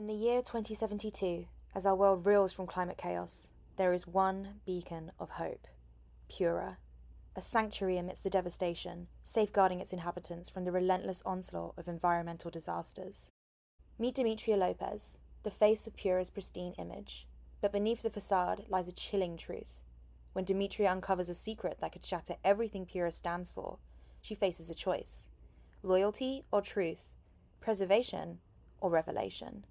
In the year 2072, as our world reels from climate chaos, there is one beacon of hope Pura, a sanctuary amidst the devastation, safeguarding its inhabitants from the relentless onslaught of environmental disasters. Meet Demetria Lopez, the face of Pura's pristine image. But beneath the facade lies a chilling truth. When Demetria uncovers a secret that could shatter everything Pura stands for, she faces a choice loyalty or truth, preservation or revelation.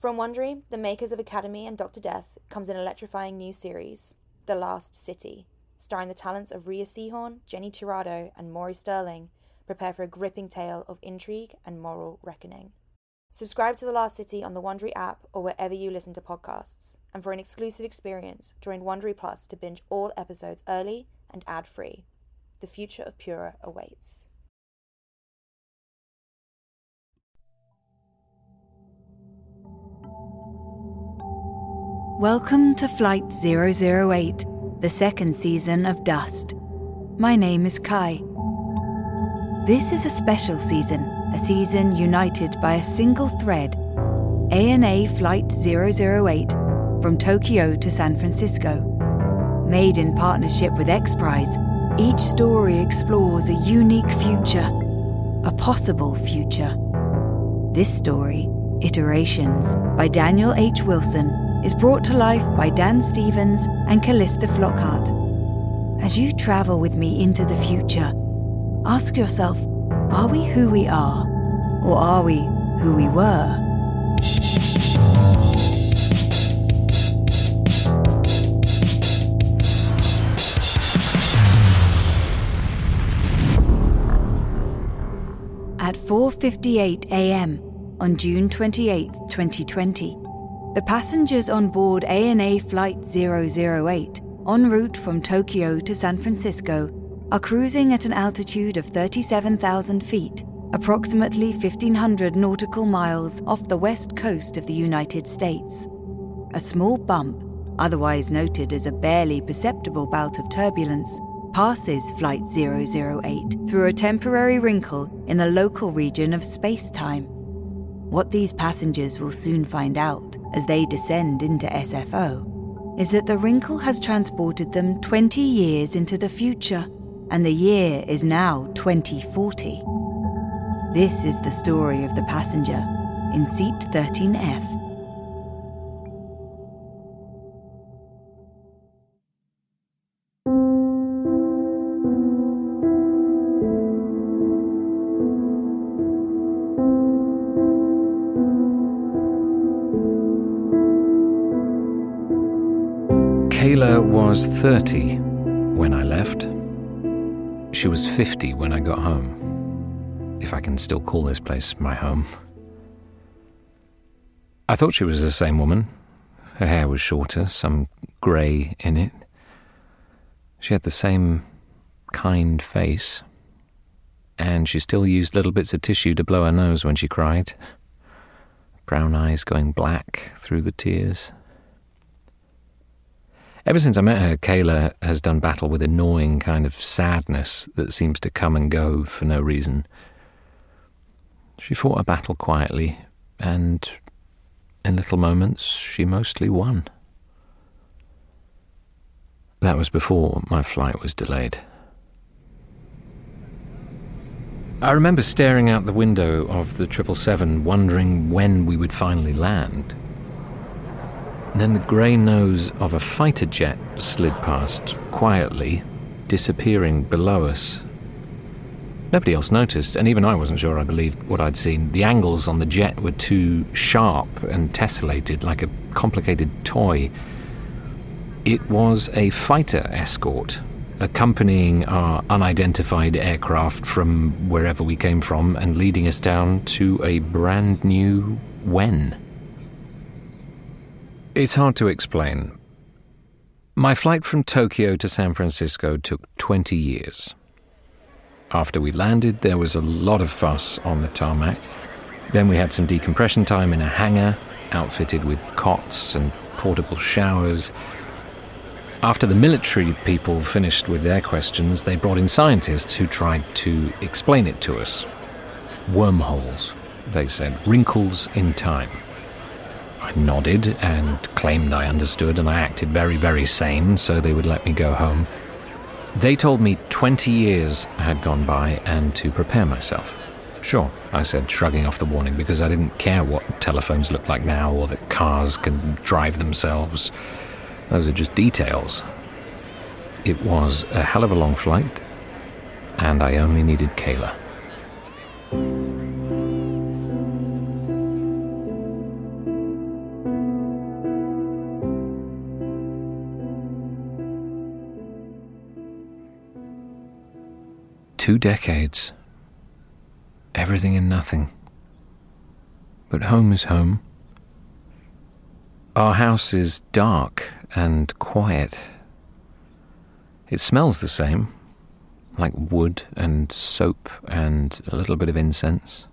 From Wondery, the makers of Academy and Dr. Death, comes an electrifying new series, The Last City, starring the talents of Rhea Seehorn, Jenny Tirado, and Maury Sterling. Prepare for a gripping tale of intrigue and moral reckoning. Subscribe to The Last City on the Wondery app or wherever you listen to podcasts. And for an exclusive experience, join Wondery Plus to binge all episodes early and ad-free. The future of Pura awaits. Welcome to Flight 008, the second season of Dust. My name is Kai. This is a special season, a season united by a single thread. ANA Flight 008 from Tokyo to San Francisco. Made in partnership with X Prize, each story explores a unique future, a possible future. This story, Iterations, by Daniel H. Wilson, is brought to life by Dan Stevens and Calista Flockhart. As you travel with me into the future, ask yourself are we who we are, or are we who we were? At 4:58 a.m. on June 28, 2020, the passengers on board ANA Flight 008, en route from Tokyo to San Francisco, are cruising at an altitude of 37,000 feet, approximately 1,500 nautical miles off the west coast of the United States. A small bump, otherwise noted as a barely perceptible bout of turbulence, passes Flight 008 through a temporary wrinkle in the local region of space time. What these passengers will soon find out as they descend into SFO is that the wrinkle has transported them 20 years into the future, and the year is now 2040. This is the story of the passenger in seat 13F. Kayla was 30 when I left. She was 50 when I got home. If I can still call this place my home. I thought she was the same woman. Her hair was shorter, some grey in it. She had the same kind face. And she still used little bits of tissue to blow her nose when she cried. Brown eyes going black through the tears. Ever since I met her, Kayla has done battle with a gnawing kind of sadness that seems to come and go for no reason. She fought a battle quietly, and in little moments, she mostly won. That was before my flight was delayed. I remember staring out the window of the 777, wondering when we would finally land. Then the grey nose of a fighter jet slid past, quietly, disappearing below us. Nobody else noticed, and even I wasn't sure I believed what I'd seen. The angles on the jet were too sharp and tessellated, like a complicated toy. It was a fighter escort, accompanying our unidentified aircraft from wherever we came from and leading us down to a brand new when. It's hard to explain. My flight from Tokyo to San Francisco took 20 years. After we landed, there was a lot of fuss on the tarmac. Then we had some decompression time in a hangar, outfitted with cots and portable showers. After the military people finished with their questions, they brought in scientists who tried to explain it to us. Wormholes, they said, wrinkles in time. I nodded and claimed I understood, and I acted very, very sane, so they would let me go home. They told me 20 years had gone by and to prepare myself. Sure, I said, shrugging off the warning because I didn't care what telephones look like now or that cars can drive themselves. Those are just details. It was a hell of a long flight, and I only needed Kayla. Two decades. Everything and nothing. But home is home. Our house is dark and quiet. It smells the same, like wood and soap and a little bit of incense.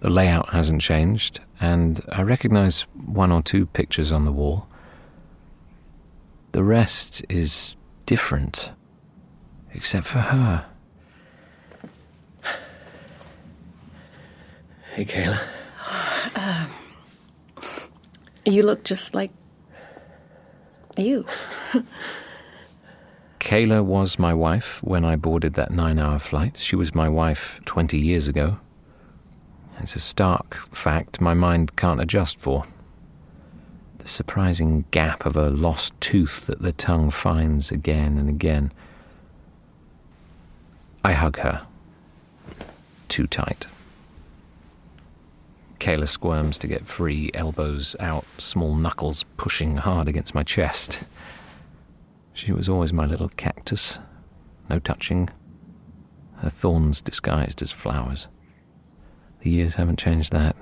The layout hasn't changed, and I recognize one or two pictures on the wall. The rest is different, except for her. Hey, Kayla. You look just like you. Kayla was my wife when I boarded that nine hour flight. She was my wife 20 years ago. It's a stark fact my mind can't adjust for. The surprising gap of a lost tooth that the tongue finds again and again. I hug her. Too tight. Kayla squirms to get free, elbows out, small knuckles pushing hard against my chest. She was always my little cactus. No touching. Her thorns disguised as flowers. The years haven't changed that.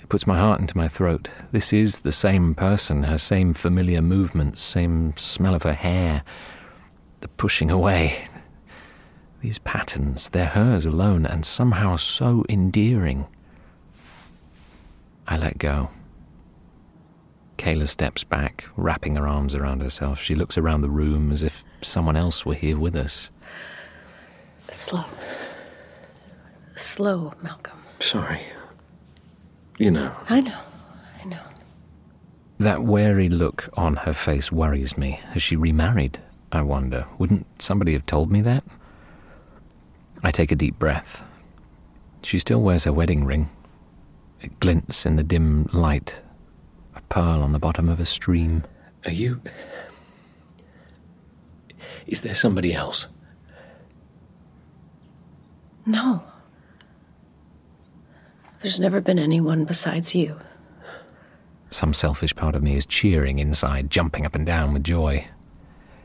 It puts my heart into my throat. This is the same person, her same familiar movements, same smell of her hair, the pushing away, these patterns, they're hers alone and somehow so endearing. I let go. Kayla steps back, wrapping her arms around herself. She looks around the room as if someone else were here with us. Slow. Slow, Malcolm. Sorry. You know. I know. I know. That wary look on her face worries me. Has she remarried? I wonder. Wouldn't somebody have told me that? I take a deep breath. She still wears her wedding ring. It glints in the dim light, a pearl on the bottom of a stream. Are you. Is there somebody else? No. There's never been anyone besides you. Some selfish part of me is cheering inside, jumping up and down with joy.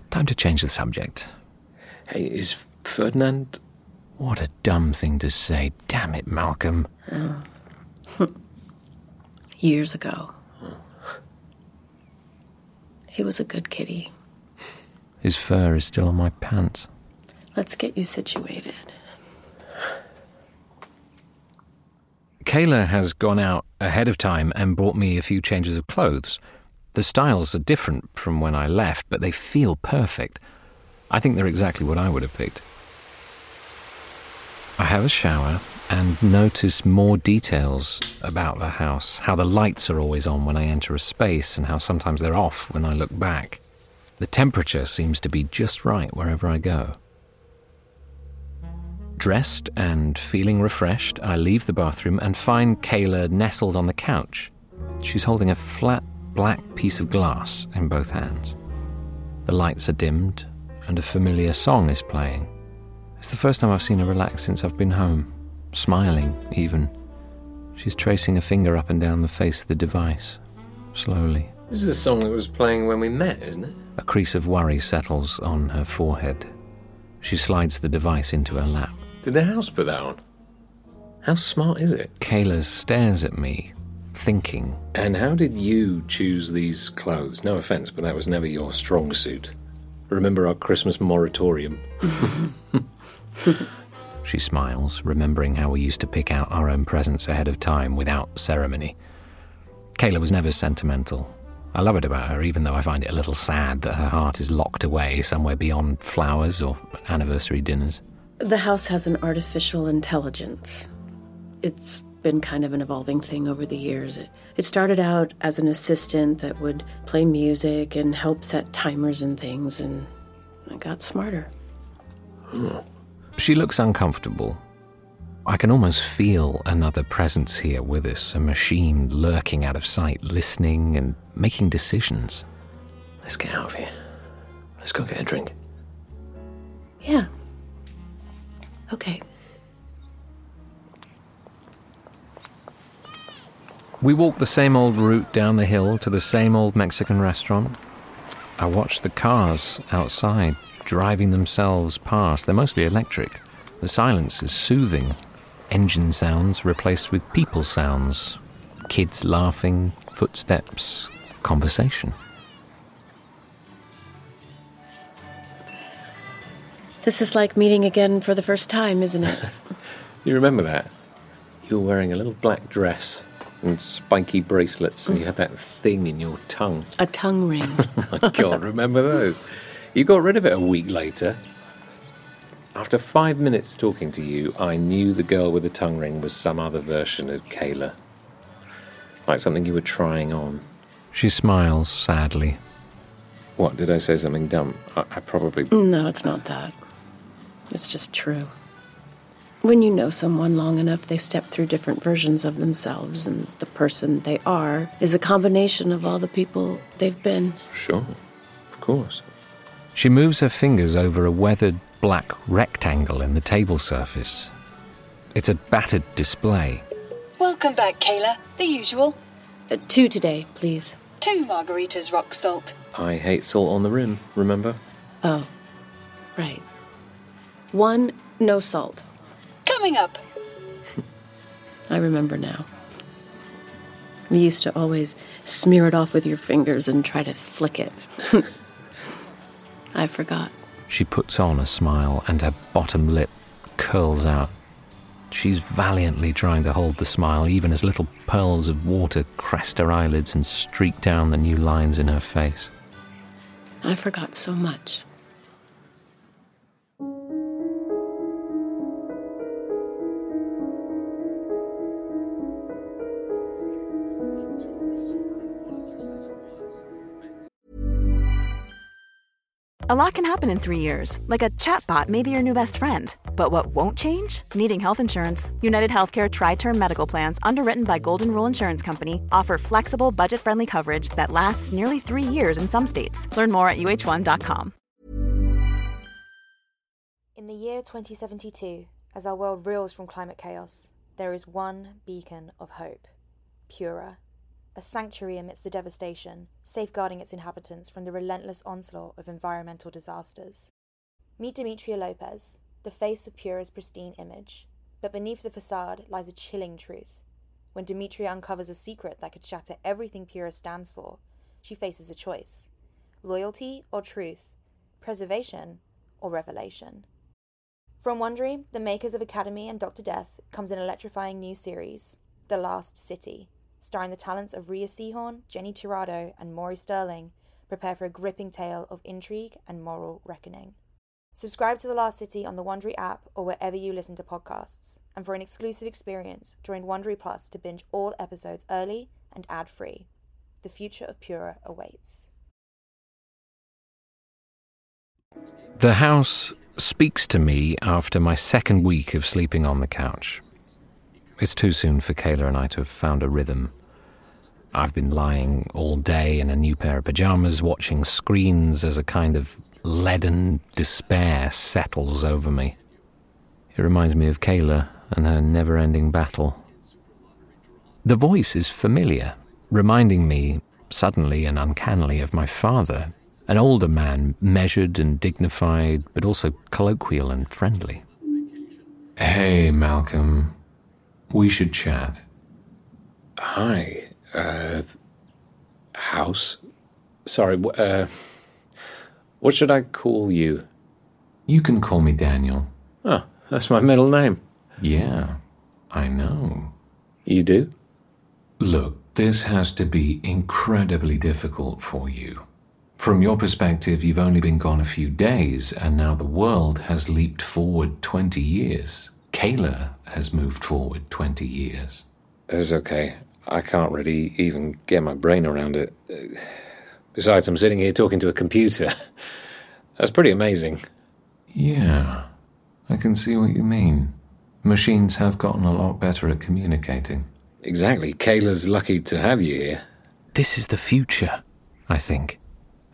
Time to change the subject. Hey, is Ferdinand what a dumb thing to say. Damn it, Malcolm. Years ago. He was a good kitty. His fur is still on my pants. Let's get you situated. Kayla has gone out ahead of time and brought me a few changes of clothes. The styles are different from when I left, but they feel perfect. I think they're exactly what I would have picked. I have a shower and notice more details about the house how the lights are always on when I enter a space, and how sometimes they're off when I look back. The temperature seems to be just right wherever I go. Dressed and feeling refreshed, I leave the bathroom and find Kayla nestled on the couch. She's holding a flat black piece of glass in both hands. The lights are dimmed, and a familiar song is playing. It's the first time I've seen her relax since I've been home, smiling even. She's tracing a finger up and down the face of the device, slowly. This is the song that was playing when we met, isn't it? A crease of worry settles on her forehead. She slides the device into her lap. Did the house put that on? How smart is it? Kayla stares at me, thinking. And how did you choose these clothes? No offense, but that was never your strong suit. Remember our Christmas moratorium? She smiles, remembering how we used to pick out our own presents ahead of time without ceremony. Kayla was never sentimental. I love it about her, even though I find it a little sad that her heart is locked away somewhere beyond flowers or anniversary dinners. The house has an artificial intelligence. It's been kind of an evolving thing over the years. It, it started out as an assistant that would play music and help set timers and things, and it got smarter. Hmm. She looks uncomfortable. I can almost feel another presence here with us, a machine lurking out of sight, listening and making decisions. Let's get out of here. Let's go get a drink. Yeah. Okay. We walk the same old route down the hill to the same old Mexican restaurant. I watch the cars outside driving themselves past. They're mostly electric. The silence is soothing. Engine sounds replaced with people sounds. Kids laughing, footsteps, conversation. This is like meeting again for the first time, isn't it? You remember that? You were wearing a little black dress and spiky bracelets, and you had that thing in your tongue. A tongue ring. Oh my God, remember those? You got rid of it a week later. After five minutes talking to you, I knew the girl with the tongue ring was some other version of Kayla. Like something you were trying on. She smiles sadly. What, did I say something dumb? I, I probably. no, it's not that. It's just true. When you know someone long enough, they step through different versions of themselves, and the person they are is a combination of all the people they've been. Sure, of course. She moves her fingers over a weathered black rectangle in the table surface. It's a battered display. Welcome back, Kayla. The usual. Uh, two today, please. Two margaritas rock salt. I hate salt on the rim, remember? Oh, right. One, no salt. Coming up. I remember now. You used to always smear it off with your fingers and try to flick it. I forgot. She puts on a smile and her bottom lip curls out. She's valiantly trying to hold the smile, even as little pearls of water crest her eyelids and streak down the new lines in her face. I forgot so much. A lot can happen in three years, like a chatbot may be your new best friend. But what won't change? Needing health insurance. United Healthcare Tri Term Medical Plans, underwritten by Golden Rule Insurance Company, offer flexible, budget friendly coverage that lasts nearly three years in some states. Learn more at uh1.com. In the year 2072, as our world reels from climate chaos, there is one beacon of hope Pura, a sanctuary amidst the devastation, safeguarding its inhabitants from the relentless onslaught of environmental disasters. Meet Demetria Lopez, the face of Pura's pristine image. But beneath the facade lies a chilling truth. When Demetria uncovers a secret that could shatter everything Pura stands for, she faces a choice loyalty or truth, preservation or revelation. From Wondery, the makers of Academy and Dr. Death, comes an electrifying new series, The Last City, starring the talents of Rhea Seehorn, Jenny Tirado, and Maury Sterling. Prepare for a gripping tale of intrigue and moral reckoning. Subscribe to The Last City on the Wondery app or wherever you listen to podcasts. And for an exclusive experience, join Wondery Plus to binge all episodes early and ad-free. The future of Pura awaits. The house speaks to me after my second week of sleeping on the couch. It's too soon for Kayla and I to have found a rhythm. I've been lying all day in a new pair of pajamas, watching screens as a kind of leaden despair settles over me. It reminds me of Kayla and her never ending battle. The voice is familiar, reminding me, suddenly and uncannily, of my father, an older man, measured and dignified, but also colloquial and friendly. Hey, Malcolm. We should chat. Hi. Uh, house? Sorry, uh, what should I call you? You can call me Daniel. Oh, that's my middle name. Yeah, I know. You do? Look, this has to be incredibly difficult for you. From your perspective, you've only been gone a few days, and now the world has leaped forward 20 years. Kayla has moved forward 20 years. It's okay. I can't really even get my brain around it. Besides, I'm sitting here talking to a computer. That's pretty amazing. Yeah, I can see what you mean. Machines have gotten a lot better at communicating. Exactly. Kayla's lucky to have you here. This is the future, I think.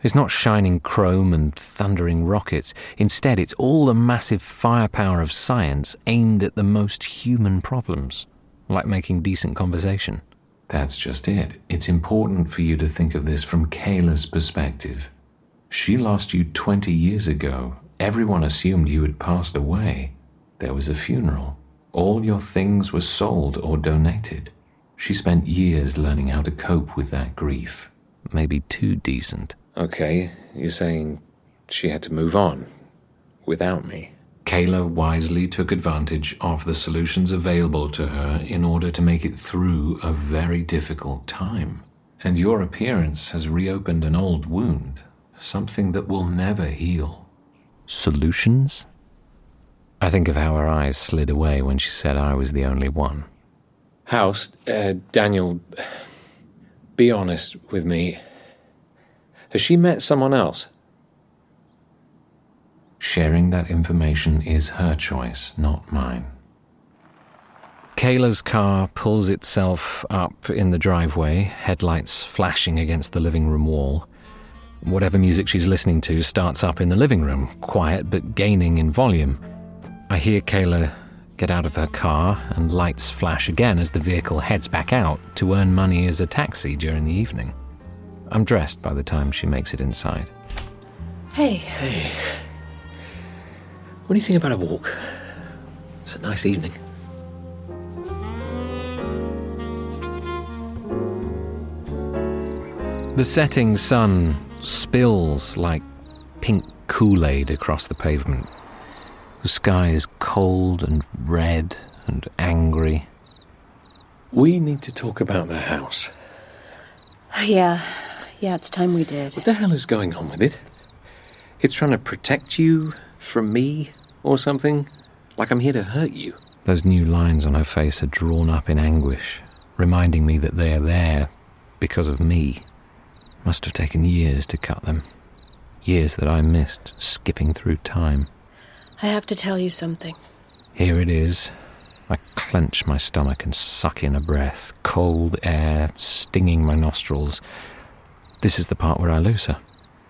It's not shining chrome and thundering rockets. Instead, it's all the massive firepower of science aimed at the most human problems, like making decent conversation. That's just it. It's important for you to think of this from Kayla's perspective. She lost you 20 years ago. Everyone assumed you had passed away. There was a funeral. All your things were sold or donated. She spent years learning how to cope with that grief. Maybe too decent. Okay, you're saying she had to move on without me. Kayla wisely took advantage of the solutions available to her in order to make it through a very difficult time. And your appearance has reopened an old wound, something that will never heal. Solutions? I think of how her eyes slid away when she said I was the only one. House, uh, Daniel, be honest with me. Has she met someone else? Sharing that information is her choice, not mine. Kayla's car pulls itself up in the driveway, headlights flashing against the living room wall. Whatever music she's listening to starts up in the living room, quiet but gaining in volume. I hear Kayla get out of her car, and lights flash again as the vehicle heads back out to earn money as a taxi during the evening. I'm dressed by the time she makes it inside. Hey, Hey. What do you think about a walk? It's a nice evening. The setting sun spills like pink Kool Aid across the pavement. The sky is cold and red and angry. We need to talk about the house. yeah, yeah, it's time we did. What the hell is going on with it? It's trying to protect you from me or something? Like I'm here to hurt you. Those new lines on her face are drawn up in anguish, reminding me that they are there because of me. Must have taken years to cut them. Years that I missed, skipping through time. I have to tell you something. Here it is. I clench my stomach and suck in a breath, cold air stinging my nostrils. This is the part where I lose her,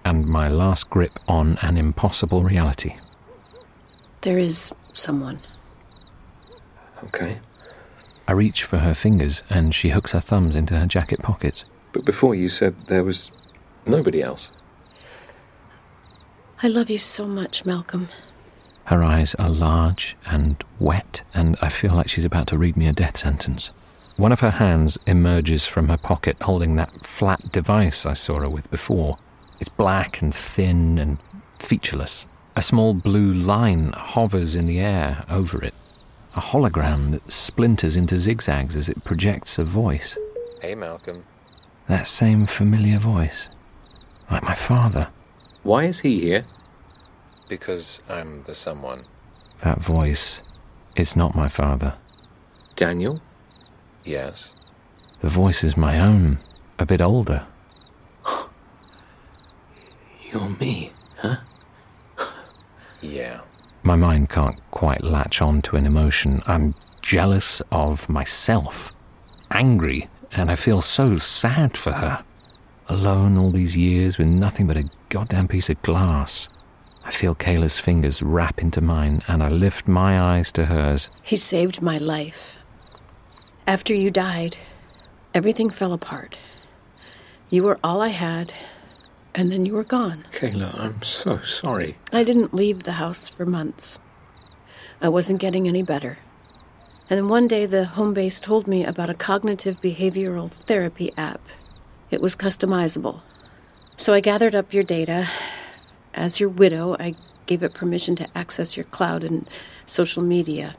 and my last grip on an impossible reality. There is someone. Okay. I reach for her fingers, and she hooks her thumbs into her jacket pockets. But before you said there was nobody else. I love you so much, Malcolm. Her eyes are large and wet, and I feel like she's about to read me a death sentence. One of her hands emerges from her pocket holding that flat device I saw her with before. It's black and thin and featureless. A small blue line hovers in the air over it, a hologram that splinters into zigzags as it projects a voice. Hey, Malcolm. That same familiar voice, like my father. Why is he here? Because I'm the someone. That voice is not my father. Daniel? Yes. The voice is my own, a bit older. You're me, huh? yeah. My mind can't quite latch on to an emotion. I'm jealous of myself, angry, and I feel so sad for her. Alone all these years with nothing but a goddamn piece of glass. I feel Kayla's fingers wrap into mine, and I lift my eyes to hers. He saved my life. After you died, everything fell apart. You were all I had, and then you were gone. Kayla, I'm so sorry. I didn't leave the house for months. I wasn't getting any better. And then one day the home base told me about a cognitive behavioral therapy app. It was customizable. So I gathered up your data. As your widow, I gave it permission to access your cloud and social media.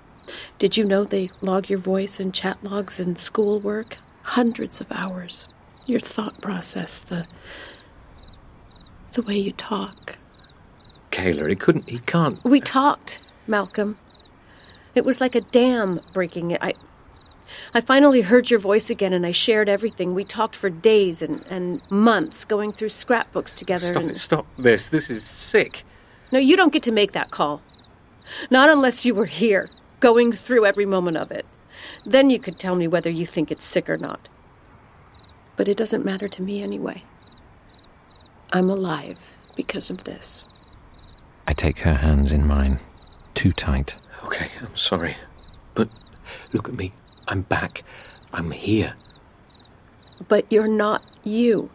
Did you know they log your voice and chat logs and schoolwork? Hundreds of hours. Your thought process, the the way you talk. Kayla, he couldn't, he can't. We talked, Malcolm. It was like a dam breaking. I, I finally heard your voice again, and I shared everything. We talked for days and, and months, going through scrapbooks together. Stop and... it, stop this. This is sick. No, you don't get to make that call. Not unless you were here, going through every moment of it. Then you could tell me whether you think it's sick or not. But it doesn't matter to me anyway. I'm alive because of this. I take her hands in mine, too tight. Okay, I'm sorry. But look at me. I'm back. I'm here. But you're not you.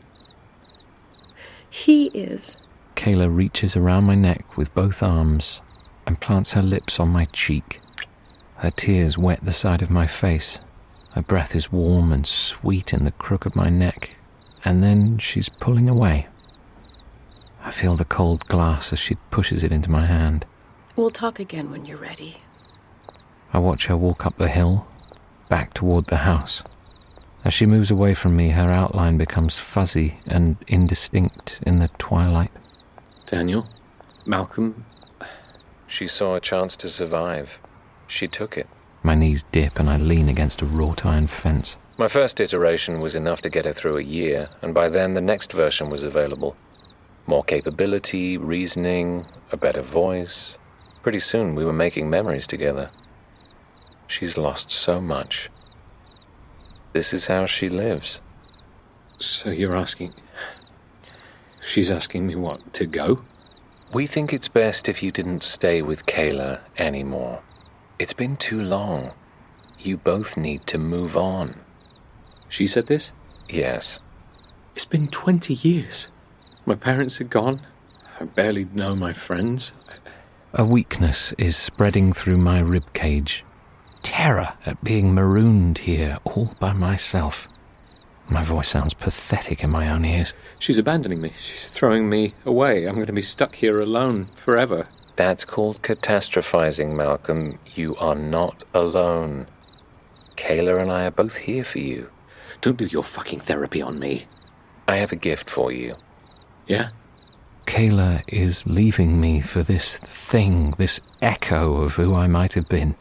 He is. Kayla reaches around my neck with both arms and plants her lips on my cheek. Her tears wet the side of my face. Her breath is warm and sweet in the crook of my neck, and then she's pulling away. I feel the cold glass as she pushes it into my hand. We'll talk again when you're ready. I watch her walk up the hill, back toward the house. As she moves away from me, her outline becomes fuzzy and indistinct in the twilight. Daniel? Malcolm? She saw a chance to survive. She took it. My knees dip and I lean against a wrought iron fence. My first iteration was enough to get her through a year, and by then the next version was available. More capability, reasoning, a better voice. Pretty soon we were making memories together. She's lost so much. This is how she lives. So you're asking. She's asking me what? To go? We think it's best if you didn't stay with Kayla anymore. It's been too long. You both need to move on. She said this? Yes. It's been 20 years. My parents are gone. I barely know my friends. A weakness is spreading through my rib cage. Terror at being marooned here all by myself. My voice sounds pathetic in my own ears. She's abandoning me. She's throwing me away. I'm going to be stuck here alone forever. That's called catastrophizing, Malcolm. You are not alone. Kayla and I are both here for you. Don't do your fucking therapy on me. I have a gift for you. Yeah? Kayla is leaving me for this thing, this echo of who I might have been.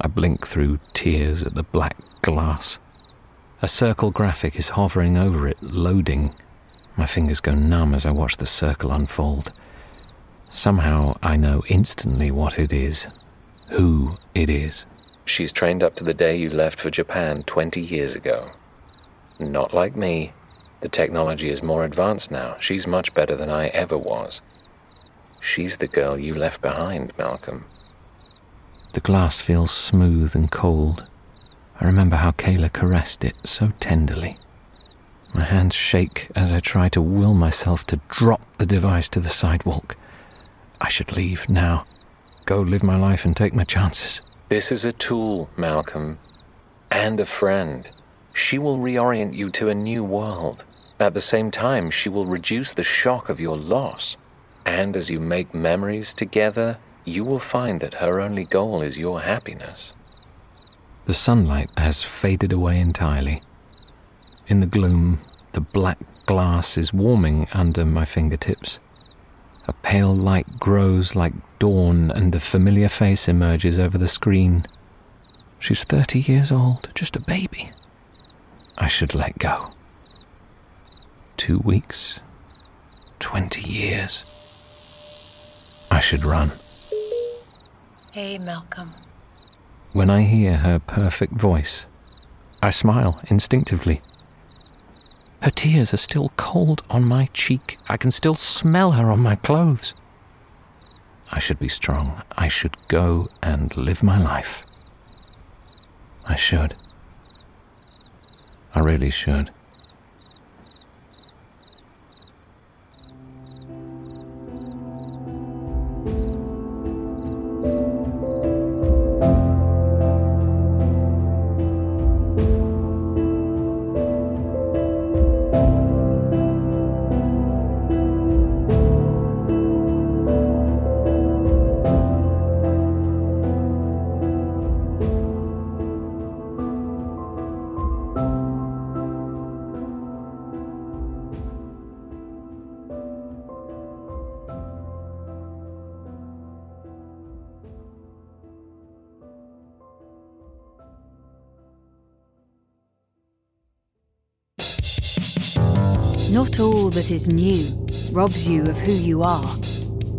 I blink through tears at the black glass. A circle graphic is hovering over it, loading. My fingers go numb as I watch the circle unfold. Somehow I know instantly what it is, who it is. She's trained up to the day you left for Japan 20 years ago. Not like me. The technology is more advanced now. She's much better than I ever was. She's the girl you left behind, Malcolm. The glass feels smooth and cold. I remember how Kayla caressed it so tenderly. My hands shake as I try to will myself to drop the device to the sidewalk. I should leave now. Go live my life and take my chances. This is a tool, Malcolm. And a friend. She will reorient you to a new world. At the same time, she will reduce the shock of your loss. And as you make memories together, you will find that her only goal is your happiness. The sunlight has faded away entirely. In the gloom, the black glass is warming under my fingertips. A pale light grows like dawn, and a familiar face emerges over the screen. She's 30 years old, just a baby. I should let go. Two weeks, 20 years. I should run. Hey, Malcolm. When I hear her perfect voice, I smile instinctively. Her tears are still cold on my cheek. I can still smell her on my clothes. I should be strong. I should go and live my life. I should. I really should. Not all that is new robs you of who you are.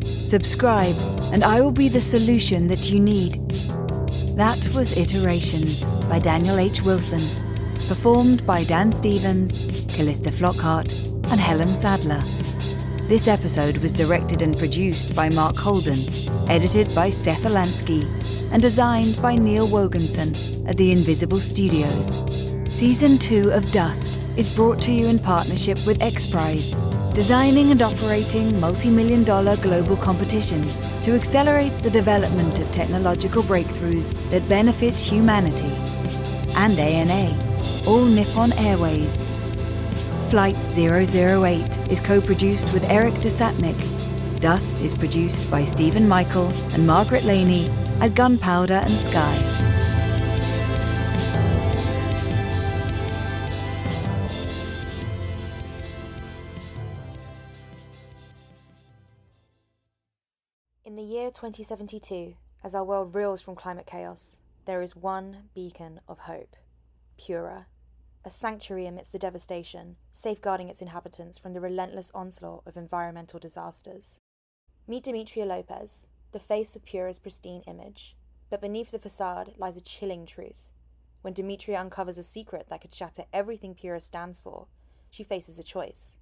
Subscribe, and I will be the solution that you need. That was Iterations by Daniel H. Wilson, performed by Dan Stevens, Calista Flockhart, and Helen Sadler. This episode was directed and produced by Mark Holden, edited by Seth Alansky, and designed by Neil Woganson at the Invisible Studios. Season 2 of Dust is brought to you in partnership with XPRIZE, designing and operating multi million dollar global competitions to accelerate the development of technological breakthroughs that benefit humanity. And ANA, all Nippon Airways. Flight 008 is co produced with Eric Desatnik. Dust is produced by Stephen Michael and Margaret Laney at Gunpowder and Sky. 2072, as our world reels from climate chaos, there is one beacon of hope Pura, a sanctuary amidst the devastation, safeguarding its inhabitants from the relentless onslaught of environmental disasters. Meet Demetria Lopez, the face of Pura's pristine image. But beneath the facade lies a chilling truth. When Demetria uncovers a secret that could shatter everything Pura stands for, she faces a choice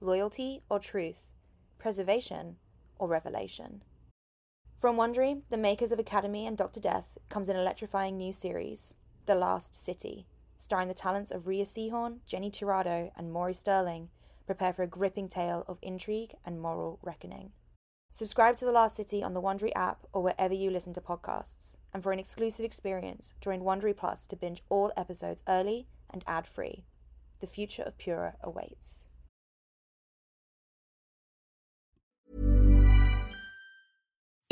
loyalty or truth, preservation or revelation. From Wondery, the makers of Academy and Dr. Death, comes an electrifying new series, The Last City, starring the talents of Rhea Seehorn, Jenny Tirado, and Maury Sterling. Prepare for a gripping tale of intrigue and moral reckoning. Subscribe to The Last City on the Wondery app or wherever you listen to podcasts. And for an exclusive experience, join Wondery Plus to binge all episodes early and ad-free. The future of Pura awaits.